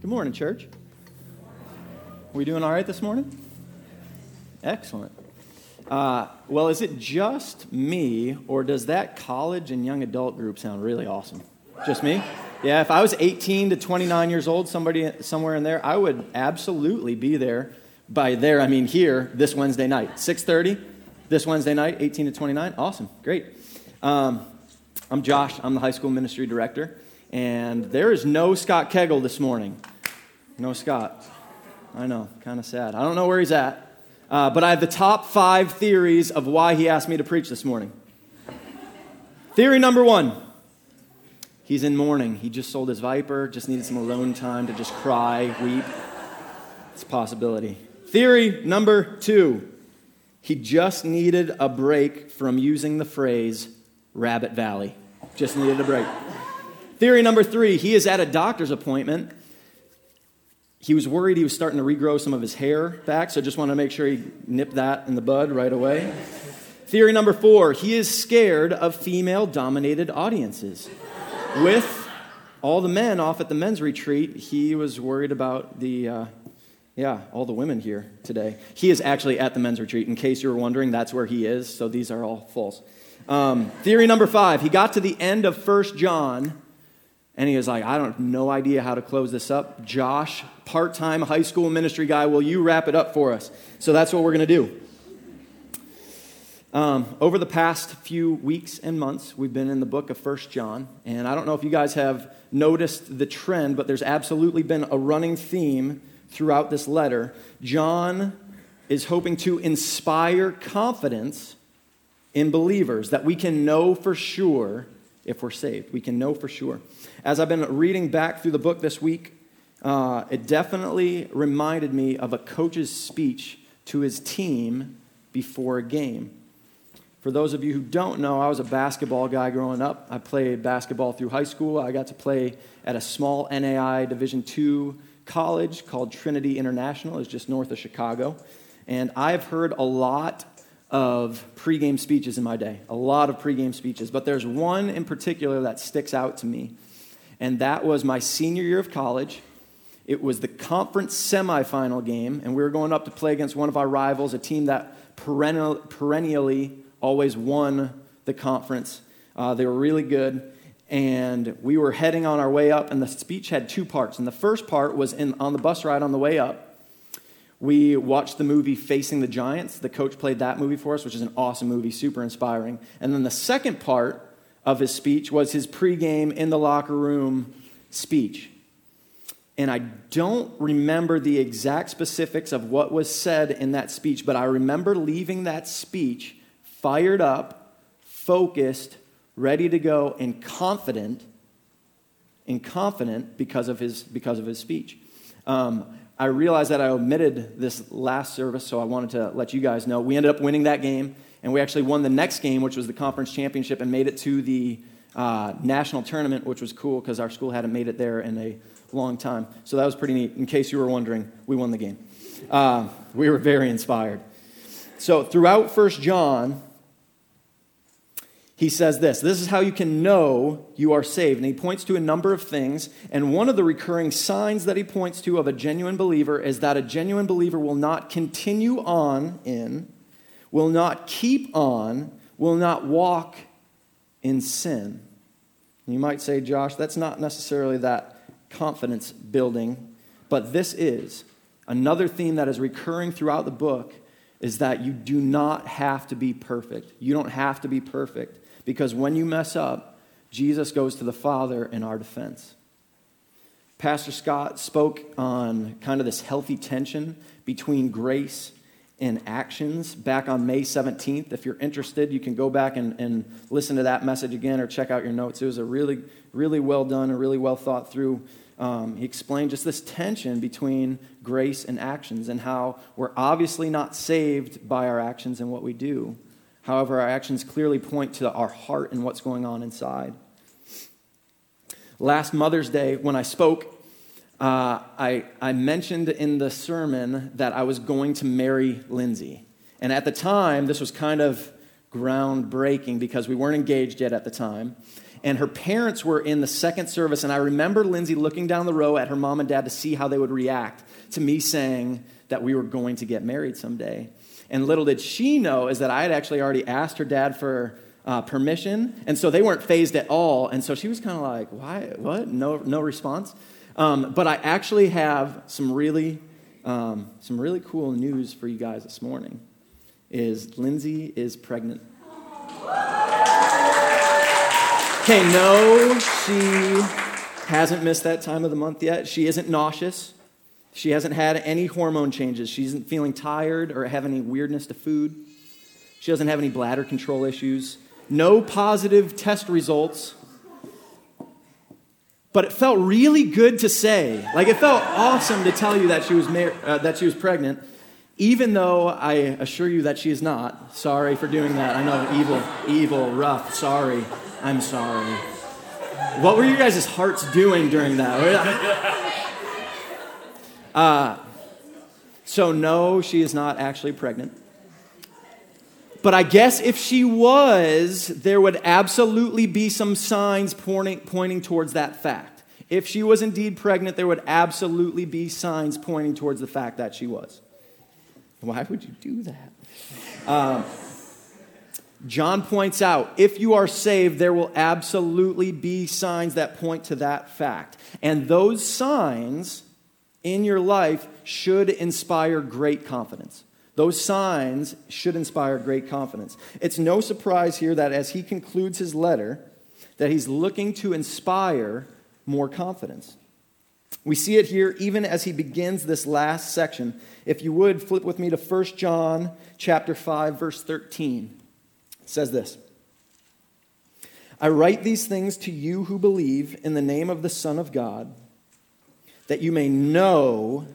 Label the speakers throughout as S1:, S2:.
S1: Good morning, church. We doing all right this morning? Excellent. Uh, well, is it just me, or does that college and young adult group sound really awesome? Just me? Yeah, if I was 18 to 29 years old, somebody somewhere in there, I would absolutely be there. By there, I mean here this Wednesday night, 6:30, this Wednesday night, 18 to 29. Awesome, great. Um, I'm Josh. I'm the high school ministry director, and there is no Scott Kegel this morning. No Scott. I know, kind of sad. I don't know where he's at, uh, but I have the top five theories of why he asked me to preach this morning. Theory number one he's in mourning. He just sold his Viper, just needed some alone time to just cry, weep. It's a possibility. Theory number two he just needed a break from using the phrase Rabbit Valley. Just needed a break. Theory number three he is at a doctor's appointment he was worried he was starting to regrow some of his hair back, so just wanted to make sure he nipped that in the bud right away. Theory number four he is scared of female dominated audiences. With all the men off at the men's retreat, he was worried about the, uh, yeah, all the women here today. He is actually at the men's retreat. In case you were wondering, that's where he is, so these are all false. Um, theory number five he got to the end of First John and he was like, I don't have no idea how to close this up. Josh, part time high school ministry guy, will you wrap it up for us? So that's what we're going to do. Um, over the past few weeks and months, we've been in the book of First John. And I don't know if you guys have noticed the trend, but there's absolutely been a running theme throughout this letter. John is hoping to inspire confidence in believers that we can know for sure if we're saved. We can know for sure. As I've been reading back through the book this week, uh, it definitely reminded me of a coach's speech to his team before a game. For those of you who don't know, I was a basketball guy growing up. I played basketball through high school. I got to play at a small NAIA Division II college called Trinity International. It's just north of Chicago. And I've heard a lot of pregame speeches in my day, a lot of pregame speeches. But there's one in particular that sticks out to me and that was my senior year of college. It was the conference semifinal game, and we were going up to play against one of our rivals, a team that perennial, perennially always won the conference. Uh, they were really good, and we were heading on our way up, and the speech had two parts. And the first part was in, on the bus ride on the way up. We watched the movie Facing the Giants. The coach played that movie for us, which is an awesome movie, super inspiring. And then the second part of his speech was his pregame in the locker room speech. And I don't remember the exact specifics of what was said in that speech, but I remember leaving that speech fired up, focused, ready to go, and confident, and confident because of his, because of his speech. Um, I realized that I omitted this last service, so I wanted to let you guys know. We ended up winning that game. And we actually won the next game, which was the conference championship, and made it to the uh, national tournament, which was cool because our school hadn't made it there in a long time. So that was pretty neat. In case you were wondering, we won the game. Uh, we were very inspired. So throughout First John, he says this this is how you can know you are saved and he points to a number of things and one of the recurring signs that he points to of a genuine believer is that a genuine believer will not continue on in will not keep on, will not walk in sin. You might say, Josh, that's not necessarily that confidence building, but this is. Another theme that is recurring throughout the book is that you do not have to be perfect. You don't have to be perfect because when you mess up, Jesus goes to the Father in our defense. Pastor Scott spoke on kind of this healthy tension between grace and actions back on May 17th. If you're interested, you can go back and, and listen to that message again or check out your notes. It was a really, really well done and really well thought through. Um, he explained just this tension between grace and actions and how we're obviously not saved by our actions and what we do. However, our actions clearly point to our heart and what's going on inside. Last Mother's Day, when I spoke, uh, I, I mentioned in the sermon that I was going to marry Lindsay. And at the time, this was kind of groundbreaking because we weren't engaged yet at the time. and her parents were in the second service. And I remember Lindsay looking down the row at her mom and dad to see how they would react to me saying that we were going to get married someday. And little did she know is that I had actually already asked her dad for uh, permission, and so they weren't fazed at all. And so she was kind of like, "Why? What? No, no response." Um, but I actually have some really, um, some really cool news for you guys this morning. Is Lindsay is pregnant? Okay, no, she hasn't missed that time of the month yet. She isn't nauseous. She hasn't had any hormone changes. She isn't feeling tired or have any weirdness to food. She doesn't have any bladder control issues. No positive test results. But it felt really good to say. Like it felt awesome to tell you that she was mar- uh, that she was pregnant, even though I assure you that she is not. Sorry for doing that. I know evil, evil, rough. Sorry. I'm sorry. What were you guys' hearts doing during that? Uh, so, no, she is not actually pregnant. But I guess if she was, there would absolutely be some signs pointing, pointing towards that fact. If she was indeed pregnant, there would absolutely be signs pointing towards the fact that she was. Why would you do that? Um, John points out if you are saved, there will absolutely be signs that point to that fact. And those signs in your life should inspire great confidence. Those signs should inspire great confidence. It's no surprise here that as he concludes his letter, that he's looking to inspire more confidence. We see it here even as he begins this last section. If you would flip with me to 1 John chapter 5 verse 13 says this I write these things to you who believe in the name of the Son of God, that you may know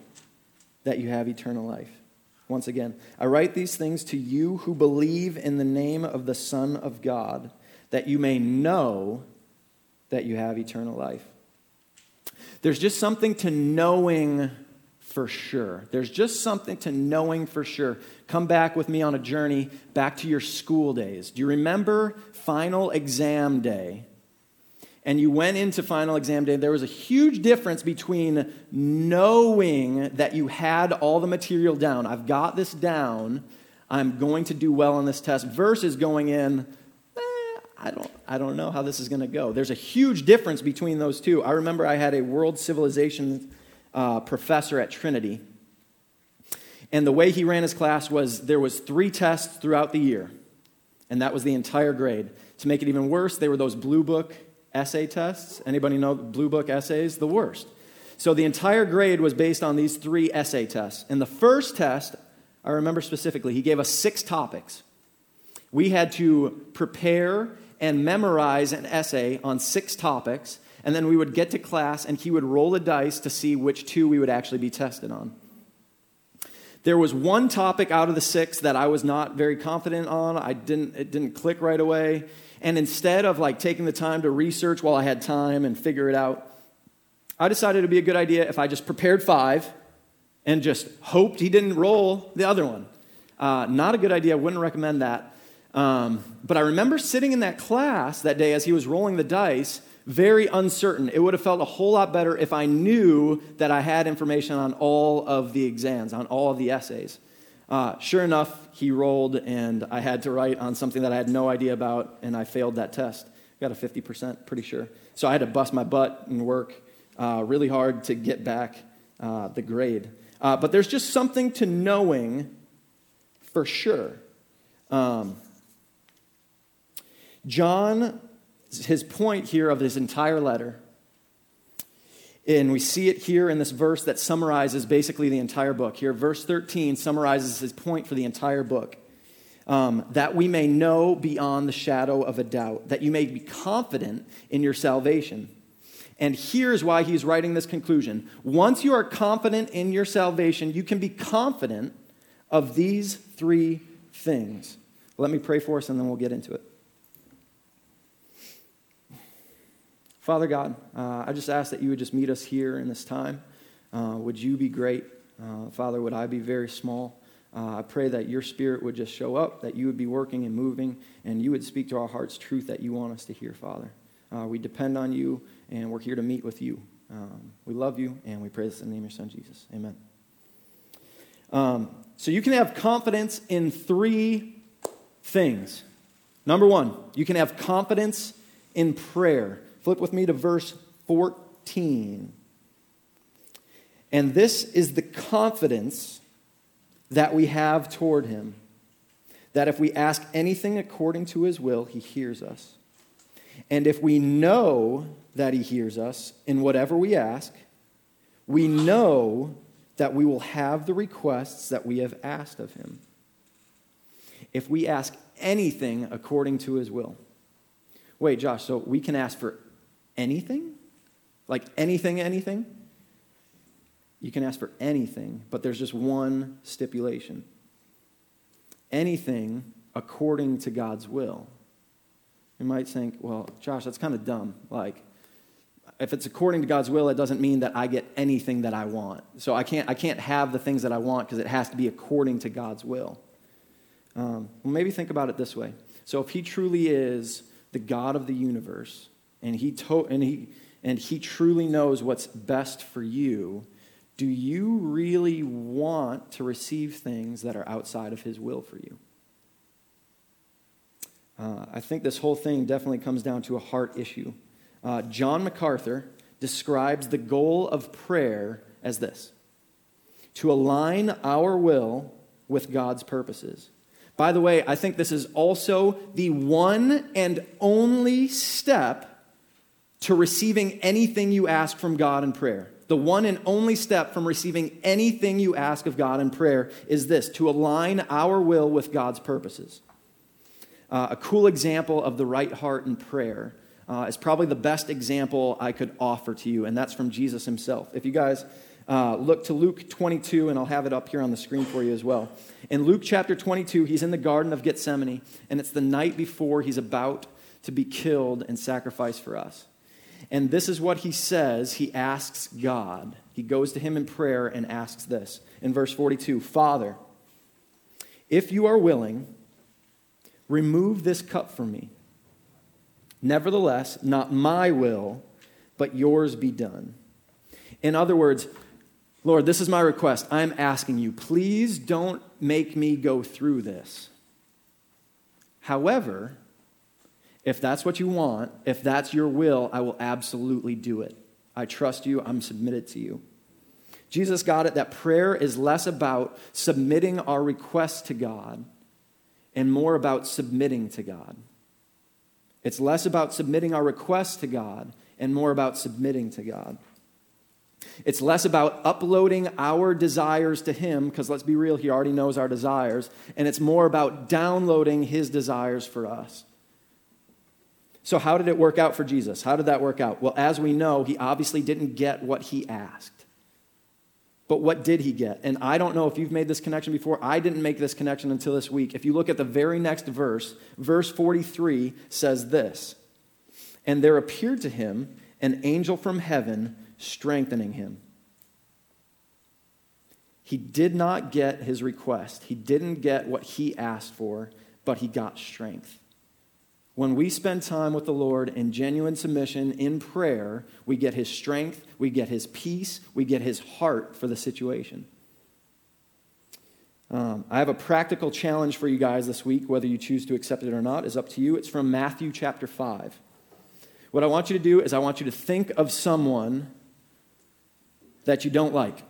S1: that you have eternal life. Once again, I write these things to you who believe in the name of the Son of God, that you may know that you have eternal life. There's just something to knowing for sure. There's just something to knowing for sure. Come back with me on a journey back to your school days. Do you remember final exam day? And you went into final exam day, there was a huge difference between knowing that you had all the material down, I've got this down, I'm going to do well on this test, versus going in, eh, I don't, I don't know how this is going to go. There's a huge difference between those two. I remember I had a world civilization uh, professor at Trinity. And the way he ran his class was there was three tests throughout the year, and that was the entire grade. To make it even worse, they were those blue book essay tests. Anybody know blue book essays? The worst. So the entire grade was based on these three essay tests. And the first test, I remember specifically, he gave us six topics. We had to prepare and memorize an essay on six topics, and then we would get to class and he would roll a dice to see which two we would actually be tested on. There was one topic out of the six that I was not very confident on. I didn't, it didn't click right away. And instead of like taking the time to research while I had time and figure it out, I decided it'd be a good idea if I just prepared five and just hoped he didn't roll the other one. Uh, not a good idea. I wouldn't recommend that. Um, but I remember sitting in that class that day as he was rolling the dice very uncertain. It would have felt a whole lot better if I knew that I had information on all of the exams, on all of the essays. Uh, sure enough, he rolled, and I had to write on something that I had no idea about, and I failed that test. Got a 50%, pretty sure. So I had to bust my butt and work uh, really hard to get back uh, the grade. Uh, but there's just something to knowing for sure. Um, John his point here of his entire letter. And we see it here in this verse that summarizes basically the entire book. Here, verse 13 summarizes his point for the entire book. Um, that we may know beyond the shadow of a doubt, that you may be confident in your salvation. And here's why he's writing this conclusion. Once you are confident in your salvation, you can be confident of these three things. Let me pray for us and then we'll get into it. Father God, uh, I just ask that you would just meet us here in this time. Uh, would you be great? Uh, Father, would I be very small? Uh, I pray that your spirit would just show up, that you would be working and moving, and you would speak to our hearts truth that you want us to hear, Father. Uh, we depend on you, and we're here to meet with you. Um, we love you, and we pray this in the name of your son, Jesus. Amen. Um, so you can have confidence in three things. Number one, you can have confidence in prayer. Flip with me to verse 14. And this is the confidence that we have toward him that if we ask anything according to his will, he hears us. And if we know that he hears us in whatever we ask, we know that we will have the requests that we have asked of him. If we ask anything according to his will. Wait, Josh, so we can ask for anything? Like anything, anything? You can ask for anything, but there's just one stipulation anything according to God's will. You might think, well, Josh, that's kind of dumb. Like, if it's according to God's will, it doesn't mean that I get anything that I want. So I can't, I can't have the things that I want because it has to be according to God's will. Um, well, maybe think about it this way. So if He truly is the God of the universe, and He to- and He and He truly knows what's best for you, do you really want to receive things that are outside of His will for you? Uh, I think this whole thing definitely comes down to a heart issue. Uh, John MacArthur describes the goal of prayer as this to align our will with God's purposes. By the way, I think this is also the one and only step to receiving anything you ask from God in prayer. The one and only step from receiving anything you ask of God in prayer is this to align our will with God's purposes. Uh, a cool example of the right heart in prayer uh, is probably the best example I could offer to you, and that's from Jesus himself. If you guys uh, look to Luke 22, and I'll have it up here on the screen for you as well. In Luke chapter 22, he's in the Garden of Gethsemane, and it's the night before he's about to be killed and sacrificed for us. And this is what he says. He asks God. He goes to him in prayer and asks this in verse 42 Father, if you are willing, remove this cup from me. Nevertheless, not my will, but yours be done. In other words, Lord, this is my request. I'm asking you, please don't make me go through this. However, if that's what you want, if that's your will, I will absolutely do it. I trust you, I'm submitted to you. Jesus got it that prayer is less about submitting our requests to God and more about submitting to God. It's less about submitting our requests to God and more about submitting to God. It's less about uploading our desires to Him, because let's be real, He already knows our desires, and it's more about downloading His desires for us. So, how did it work out for Jesus? How did that work out? Well, as we know, He obviously didn't get what He asked. But what did he get? And I don't know if you've made this connection before. I didn't make this connection until this week. If you look at the very next verse, verse 43 says this And there appeared to him an angel from heaven strengthening him. He did not get his request, he didn't get what he asked for, but he got strength. When we spend time with the Lord in genuine submission, in prayer, we get His strength, we get His peace, we get His heart for the situation. Um, I have a practical challenge for you guys this week. Whether you choose to accept it or not is up to you. It's from Matthew chapter 5. What I want you to do is, I want you to think of someone that you don't like.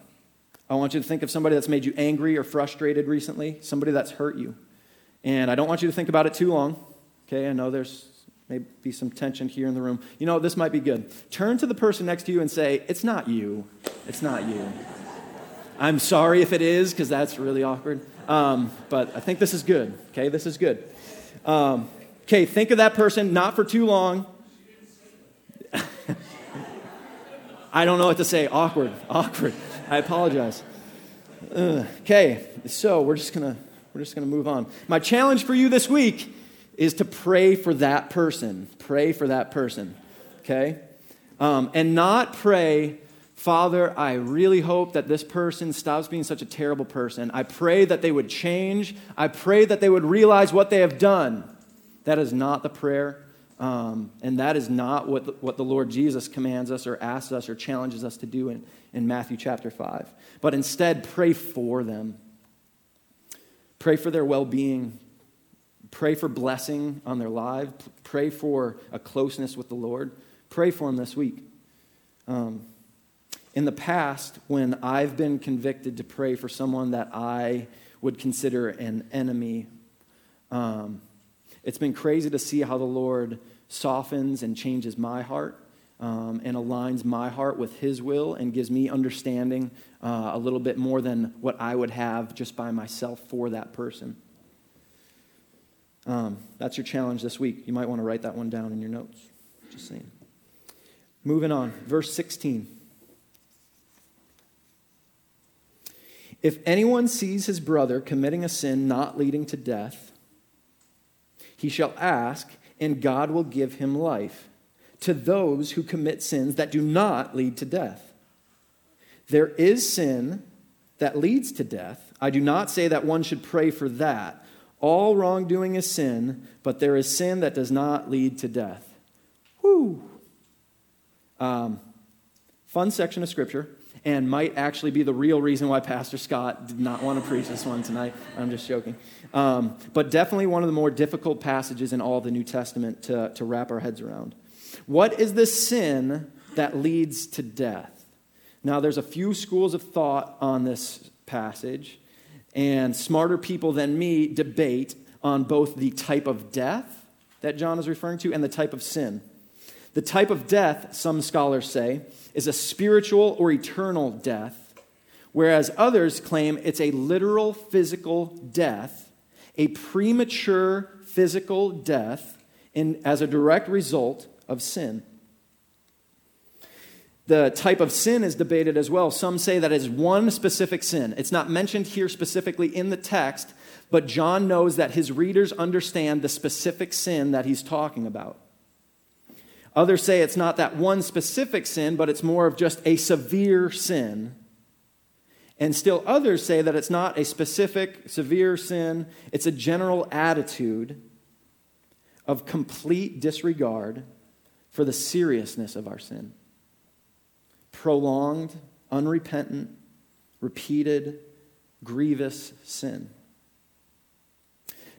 S1: I want you to think of somebody that's made you angry or frustrated recently, somebody that's hurt you. And I don't want you to think about it too long. Okay, I know there's maybe some tension here in the room. You know, this might be good. Turn to the person next to you and say, It's not you. It's not you. I'm sorry if it is, because that's really awkward. Um, but I think this is good. Okay, this is good. Um, okay, think of that person, not for too long. I don't know what to say. Awkward, awkward. I apologize. Uh, okay, so we're just gonna we're just gonna move on. My challenge for you this week is to pray for that person. Pray for that person, okay? Um, and not pray, Father, I really hope that this person stops being such a terrible person. I pray that they would change. I pray that they would realize what they have done. That is not the prayer Um, and that is not what the, what the Lord Jesus commands us or asks us or challenges us to do in, in Matthew chapter 5. But instead, pray for them. Pray for their well being. Pray for blessing on their lives. Pray for a closeness with the Lord. Pray for them this week. Um, in the past, when I've been convicted to pray for someone that I would consider an enemy, um, it's been crazy to see how the Lord softens and changes my heart um, and aligns my heart with His will and gives me understanding uh, a little bit more than what I would have just by myself for that person. Um, that's your challenge this week. You might want to write that one down in your notes. Just saying. Moving on, verse 16. If anyone sees his brother committing a sin not leading to death, he shall ask, and God will give him life to those who commit sins that do not lead to death. There is sin that leads to death. I do not say that one should pray for that. All wrongdoing is sin, but there is sin that does not lead to death. Whoo! Um, fun section of Scripture and might actually be the real reason why Pastor Scott did not want to preach this one tonight. I'm just joking. Um, but definitely one of the more difficult passages in all the New Testament to, to wrap our heads around. What is the sin that leads to death? Now, there's a few schools of thought on this passage, and smarter people than me debate on both the type of death that John is referring to and the type of sin. The type of death, some scholars say, is a spiritual or eternal death, whereas others claim it's a literal physical death, a premature physical death in, as a direct result of sin. The type of sin is debated as well. Some say that is one specific sin. It's not mentioned here specifically in the text, but John knows that his readers understand the specific sin that he's talking about. Others say it's not that one specific sin, but it's more of just a severe sin. And still others say that it's not a specific severe sin, it's a general attitude of complete disregard for the seriousness of our sin. Prolonged, unrepentant, repeated, grievous sin.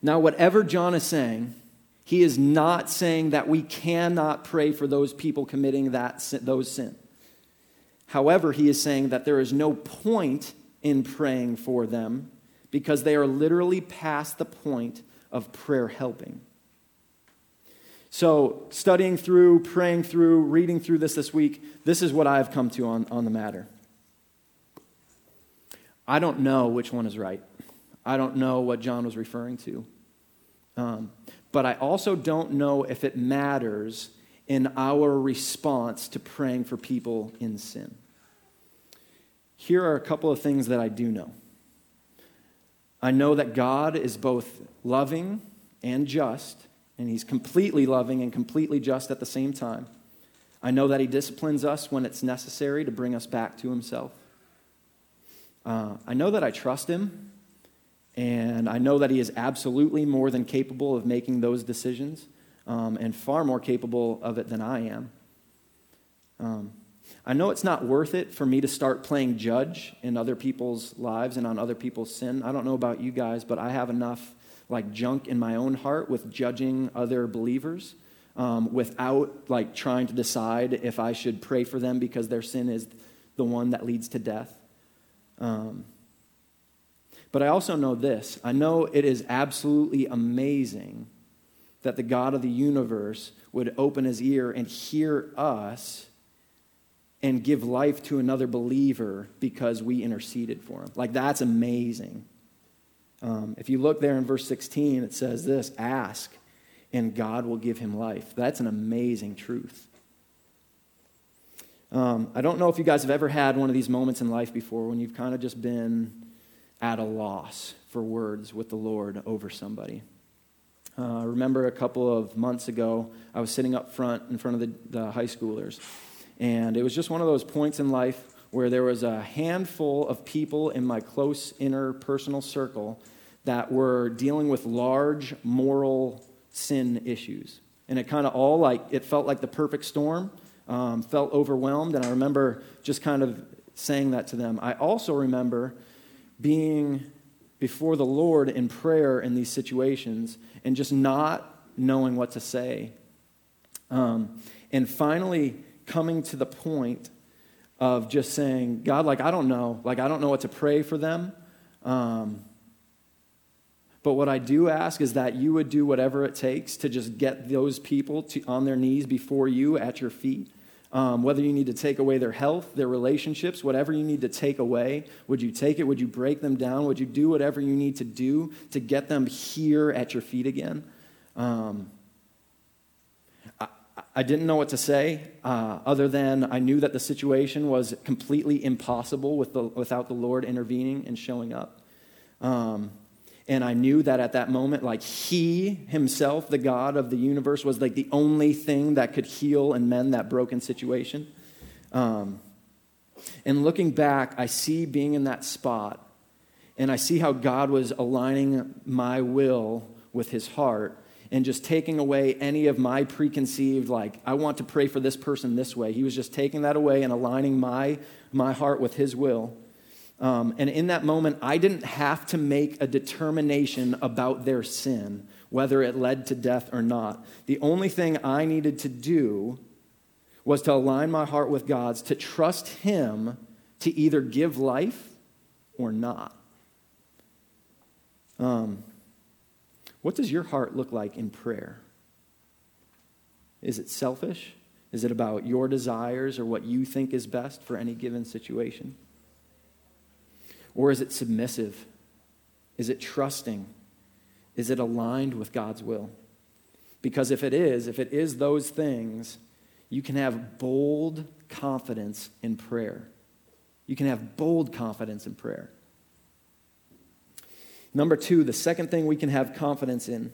S1: Now, whatever John is saying, he is not saying that we cannot pray for those people committing that, those sins. However, he is saying that there is no point in praying for them because they are literally past the point of prayer helping. So, studying through, praying through, reading through this this week, this is what I've come to on, on the matter. I don't know which one is right. I don't know what John was referring to. Um, but I also don't know if it matters in our response to praying for people in sin. Here are a couple of things that I do know. I know that God is both loving and just, and He's completely loving and completely just at the same time. I know that He disciplines us when it's necessary to bring us back to Himself. Uh, I know that I trust Him and I know that he is absolutely more than capable of making those decisions um, and far more capable of it than I am. Um, I know it's not worth it for me to start playing judge in other people's lives and on other people's sin. I don't know about you guys, but I have enough like junk in my own heart with judging other believers um, without like trying to decide if I should pray for them because their sin is the one that leads to death. Um, but I also know this I know it is absolutely amazing that the God of the universe would open his ear and hear us and give life to another believer because we interceded for him. Like, that's amazing. Um, if you look there in verse 16, it says this ask, and God will give him life. That's an amazing truth. Um, I don't know if you guys have ever had one of these moments in life before when you've kind of just been at a loss for words with the Lord over somebody. Uh, I remember a couple of months ago, I was sitting up front in front of the, the high schoolers, and it was just one of those points in life where there was a handful of people in my close inner personal circle that were dealing with large moral sin issues. And it kind of all like, it felt like the perfect storm, um, felt overwhelmed. And I remember just kind of saying that to them. I also remember being before the Lord in prayer in these situations and just not knowing what to say. Um, and finally coming to the point of just saying, God, like, I don't know. Like, I don't know what to pray for them. Um, but what I do ask is that you would do whatever it takes to just get those people to, on their knees before you at your feet. Um, whether you need to take away their health, their relationships, whatever you need to take away, would you take it? Would you break them down? Would you do whatever you need to do to get them here at your feet again? Um, I, didn't know what to say, uh, other than I knew that the situation was completely impossible with the, without the Lord intervening and showing up. Um, and I knew that at that moment, like He Himself, the God of the universe, was like the only thing that could heal and mend that broken situation. Um, and looking back, I see being in that spot, and I see how God was aligning my will with His heart and just taking away any of my preconceived, like, I want to pray for this person this way. He was just taking that away and aligning my, my heart with His will. Um, and in that moment, I didn't have to make a determination about their sin, whether it led to death or not. The only thing I needed to do was to align my heart with God's, to trust Him to either give life or not. Um, what does your heart look like in prayer? Is it selfish? Is it about your desires or what you think is best for any given situation? Or is it submissive? Is it trusting? Is it aligned with God's will? Because if it is, if it is those things, you can have bold confidence in prayer. You can have bold confidence in prayer. Number two, the second thing we can have confidence in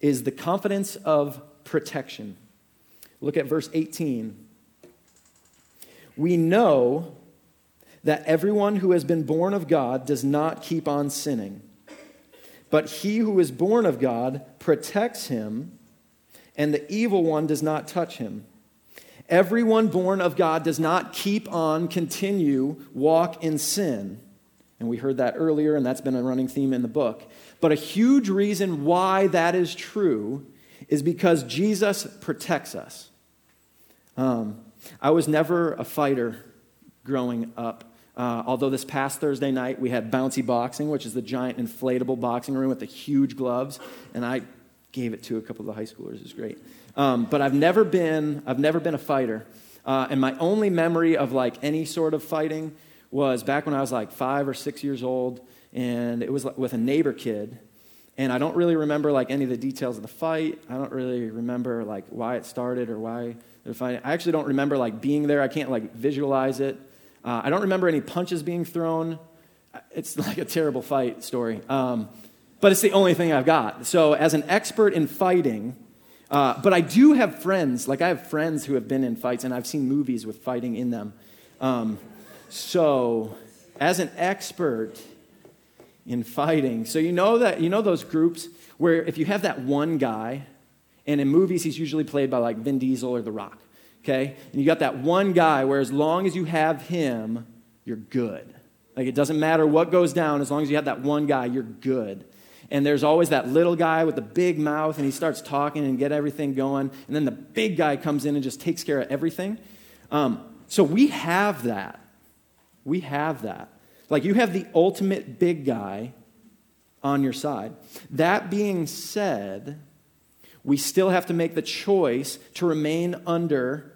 S1: is the confidence of protection. Look at verse 18. We know that everyone who has been born of God does not keep on sinning. But he who is born of God protects him, and the evil one does not touch him. Everyone born of God does not keep on, continue, walk in sin. And we heard that earlier, and that's been a running theme in the book. But a huge reason why that is true is because Jesus protects us. Um, I was never a fighter growing up. Uh, although this past Thursday night we had bouncy boxing, which is the giant inflatable boxing room with the huge gloves, and I gave it to a couple of the high schoolers. It was great. Um, but I've never been I've never been a fighter, uh, and my only memory of like any sort of fighting was back when I was like five or six years old, and it was with a neighbor kid. And I don't really remember like any of the details of the fight. I don't really remember like why it started or why they're fighting. I actually don't remember like being there. I can't like visualize it. Uh, I don't remember any punches being thrown. It's like a terrible fight story. Um, but it's the only thing I've got. So, as an expert in fighting, uh, but I do have friends, like I have friends who have been in fights, and I've seen movies with fighting in them. Um, so, as an expert in fighting, so you know that, you know those groups where if you have that one guy, and in movies he's usually played by like Vin Diesel or The Rock okay? And you got that one guy where as long as you have him, you're good. Like it doesn't matter what goes down, as long as you have that one guy, you're good. And there's always that little guy with the big mouth, and he starts talking and get everything going. And then the big guy comes in and just takes care of everything. Um, so we have that. We have that. Like you have the ultimate big guy on your side. That being said, we still have to make the choice to remain under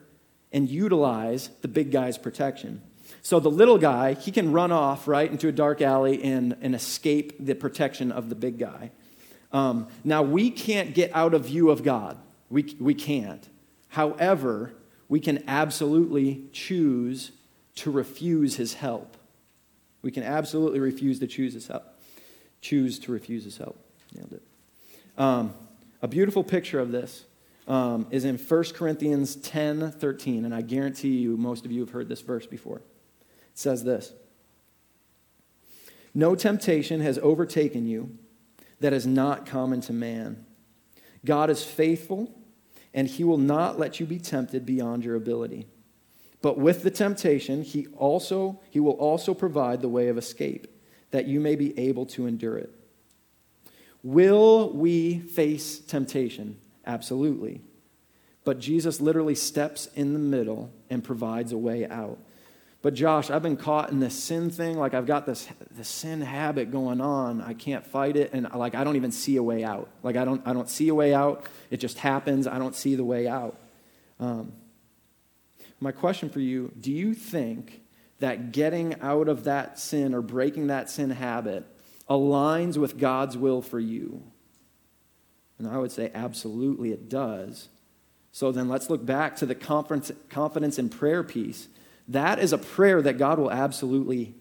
S1: and utilize the big guy's protection. So the little guy, he can run off right into a dark alley and, and escape the protection of the big guy. Um, now, we can't get out of view of God. We, we can't. However, we can absolutely choose to refuse his help. We can absolutely refuse to choose his help. Choose to refuse his help. Nailed it. Um, a beautiful picture of this um, is in 1 Corinthians 10 13, and I guarantee you most of you have heard this verse before. It says this No temptation has overtaken you that is not common to man. God is faithful, and he will not let you be tempted beyond your ability. But with the temptation, he also he will also provide the way of escape, that you may be able to endure it. Will we face temptation? Absolutely. But Jesus literally steps in the middle and provides a way out. But Josh, I've been caught in this sin thing. Like I've got this, this sin habit going on. I can't fight it. And like I don't even see a way out. Like I don't, I don't see a way out. It just happens. I don't see the way out. Um, my question for you do you think that getting out of that sin or breaking that sin habit aligns with God's will for you? And I would say absolutely it does. So then let's look back to the confidence in prayer piece. That is a prayer that God will absolutely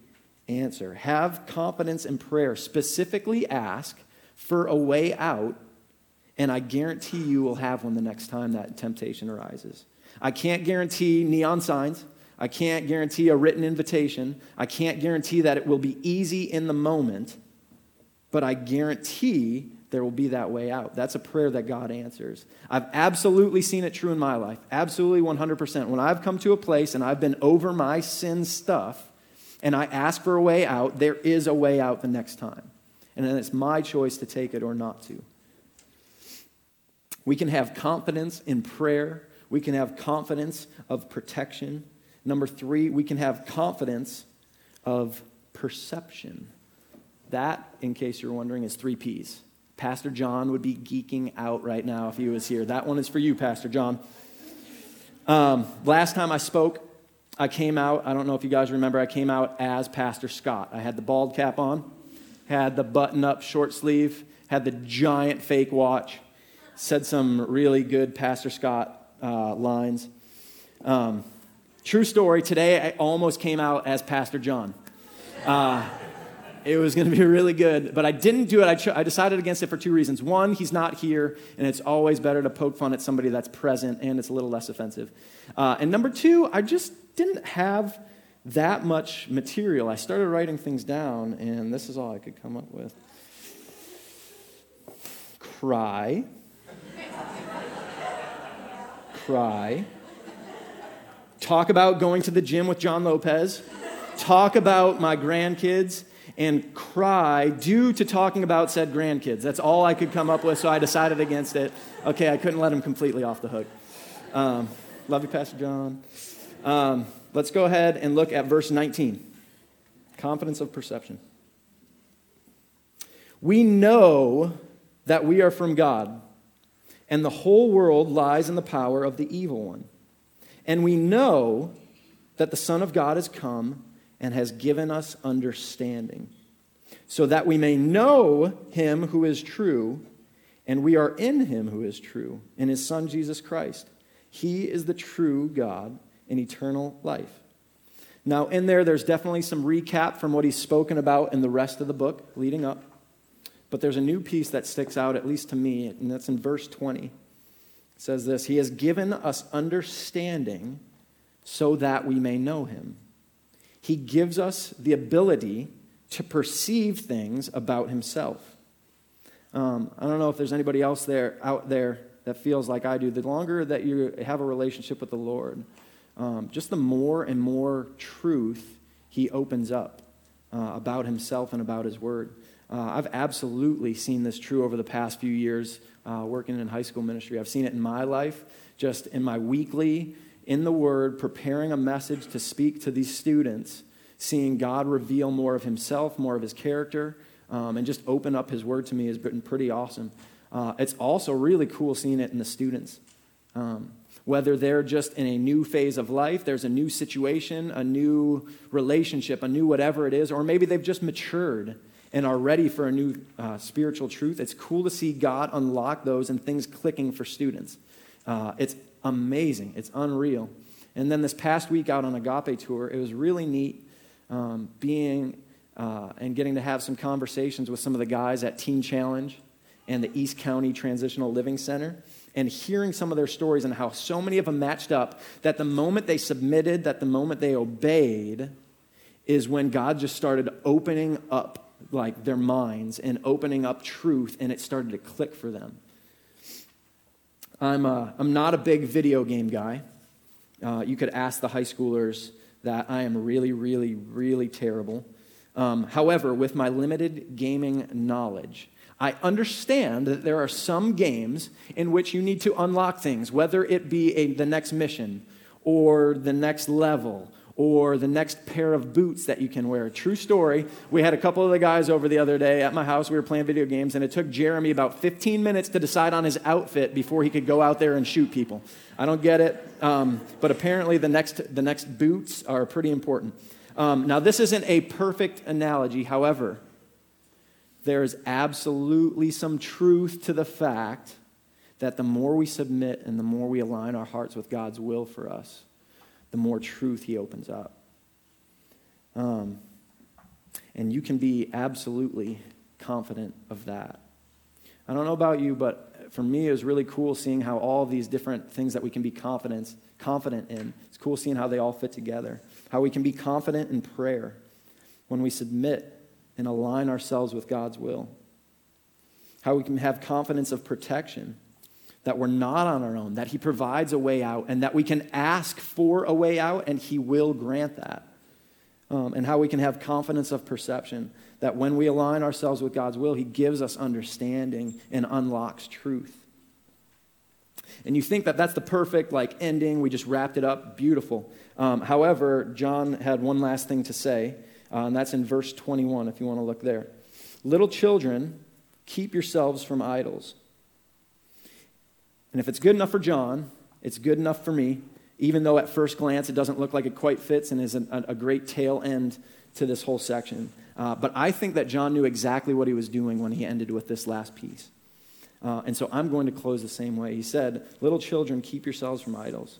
S1: answer. Have confidence in prayer. Specifically ask for a way out, and I guarantee you will have one the next time that temptation arises. I can't guarantee neon signs. I can't guarantee a written invitation. I can't guarantee that it will be easy in the moment, but I guarantee there will be that way out. That's a prayer that God answers. I've absolutely seen it true in my life. Absolutely 100%. When I've come to a place and I've been over my sin stuff and I ask for a way out, there is a way out the next time. And then it's my choice to take it or not to. We can have confidence in prayer. We can have confidence of protection. Number three, we can have confidence of perception. That, in case you're wondering, is three P's Pastor John would be geeking out right now if he was here. That one is for you, Pastor John. Um, last time I spoke, I came out, I don't know if you guys remember, I came out as Pastor Scott. I had the bald cap on, had the button up short sleeve, had the giant fake watch, said some really good Pastor Scott uh, lines. Um, true story, today I almost came out as Pastor John. Uh, it was going to be really good, but I didn't do it. I, ch- I, decided against it for two reasons. One, he's not here, and it's always better to poke fun at somebody that's present, and it's a little less offensive. Uh, and number two, I just didn't have that much material. I started writing things down, and this is all I could come up with cry, cry, talk about going to the gym with John Lopez, talk about my grandkids and cry due to talking about said grandkids. That's all I could come up with, so I decided against it. Okay, I couldn't let him completely off the hook. Um, love you, Pastor John. Um, let's go ahead and look at verse 19 confidence of perception. We know that we are from God, and the whole world lies in the power of the evil one. And we know that the Son of God has come and has given us understanding, so that we may know him who is true, and we are in him who is true, in his Son Jesus Christ. He is the true God in eternal life. Now, in there, there's definitely some recap from what he's spoken about in the rest of the book leading up. But there's a new piece that sticks out, at least to me, and that's in verse 20. It says this He has given us understanding so that we may know him. He gives us the ability to perceive things about himself. Um, I don't know if there's anybody else there out there that feels like I do. The longer that you have a relationship with the Lord, um, just the more and more truth he opens up uh, about himself and about his word. Uh, I've absolutely seen this true over the past few years uh, working in high school ministry. I've seen it in my life, just in my weekly in the Word, preparing a message to speak to these students, seeing God reveal more of Himself, more of His character, um, and just open up His Word to me has been pretty awesome. Uh, it's also really cool seeing it in the students. Um, whether they're just in a new phase of life, there's a new situation, a new relationship, a new whatever it is, or maybe they've just matured and are ready for a new uh, spiritual truth. It's cool to see God unlock those and things clicking for students. Uh, it's amazing. It's unreal. And then this past week out on Agape Tour, it was really neat um, being uh, and getting to have some conversations with some of the guys at Teen Challenge and the East County Transitional Living Center and hearing some of their stories and how so many of them matched up that the moment they submitted, that the moment they obeyed, is when God just started opening up like their minds and opening up truth and it started to click for them. I'm, a, I'm not a big video game guy. Uh, you could ask the high schoolers that I am really, really, really terrible. Um, however, with my limited gaming knowledge, I understand that there are some games in which you need to unlock things, whether it be a, the next mission or the next level or the next pair of boots that you can wear. True story. We had a couple of the guys over the other day at my house. We were playing video games, and it took Jeremy about 15 minutes to decide on his outfit before he could go out there and shoot people. I don't get it, um, but apparently the next, the next boots are pretty important. Um, now, this isn't a perfect analogy. However, there is absolutely some truth to the fact that the more we submit and the more we align our hearts with God's will for us, the more truth he opens up. Um, and you can be absolutely confident of that. I don't know about you, but for me, it was really cool seeing how all these different things that we can be confident, confident in. It's cool seeing how they all fit together. How we can be confident in prayer when we submit and align ourselves with God's will. How we can have confidence of protection that we're not on our own, that He provides a way out, and that we can ask for a way out, and He will grant that. Um, and how we can have confidence of perception that when we align ourselves with God's will, He gives us understanding and unlocks truth. And you think that that's the perfect like ending. We just wrapped it up. Beautiful. Um, however, John had one last thing to say, uh, and that's in verse 21, if you want to look there. Little children, keep yourselves from idols. And if it's good enough for John, it's good enough for me, even though at first glance it doesn't look like it quite fits and is a, a great tail end to this whole section. Uh, but I think that John knew exactly what he was doing when he ended with this last piece. Uh, and so I'm going to close the same way. He said, Little children, keep yourselves from idols.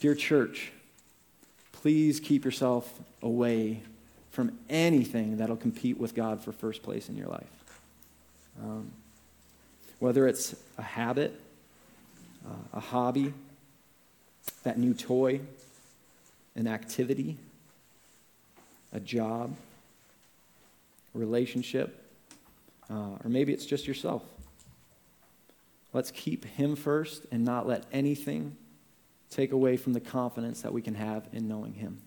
S1: Dear church, please keep yourself away from anything that'll compete with God for first place in your life. Um, whether it's a habit, uh, a hobby, that new toy, an activity, a job, a relationship, uh, or maybe it's just yourself. Let's keep Him first and not let anything take away from the confidence that we can have in knowing Him.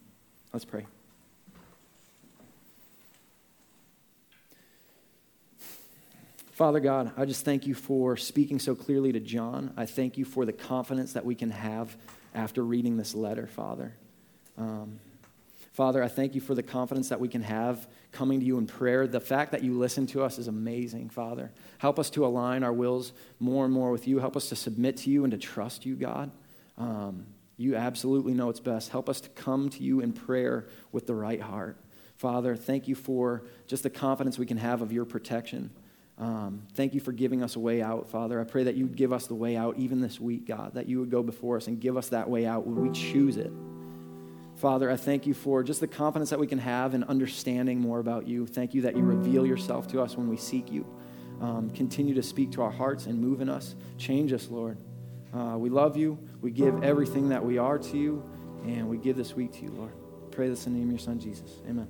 S1: Let's pray. Father God, I just thank you for speaking so clearly to John. I thank you for the confidence that we can have after reading this letter, Father. Um, Father, I thank you for the confidence that we can have coming to you in prayer. The fact that you listen to us is amazing, Father. Help us to align our wills more and more with you. Help us to submit to you and to trust you, God. Um, you absolutely know what's best. Help us to come to you in prayer with the right heart. Father, thank you for just the confidence we can have of your protection. Um, thank you for giving us a way out, Father. I pray that you would give us the way out even this week, God, that you would go before us and give us that way out when we choose it. Father, I thank you for just the confidence that we can have in understanding more about you. Thank you that you reveal yourself to us when we seek you. Um, continue to speak to our hearts and move in us. Change us, Lord. Uh, we love you. We give everything that we are to you, and we give this week to you, Lord. Pray this in the name of your Son, Jesus. Amen.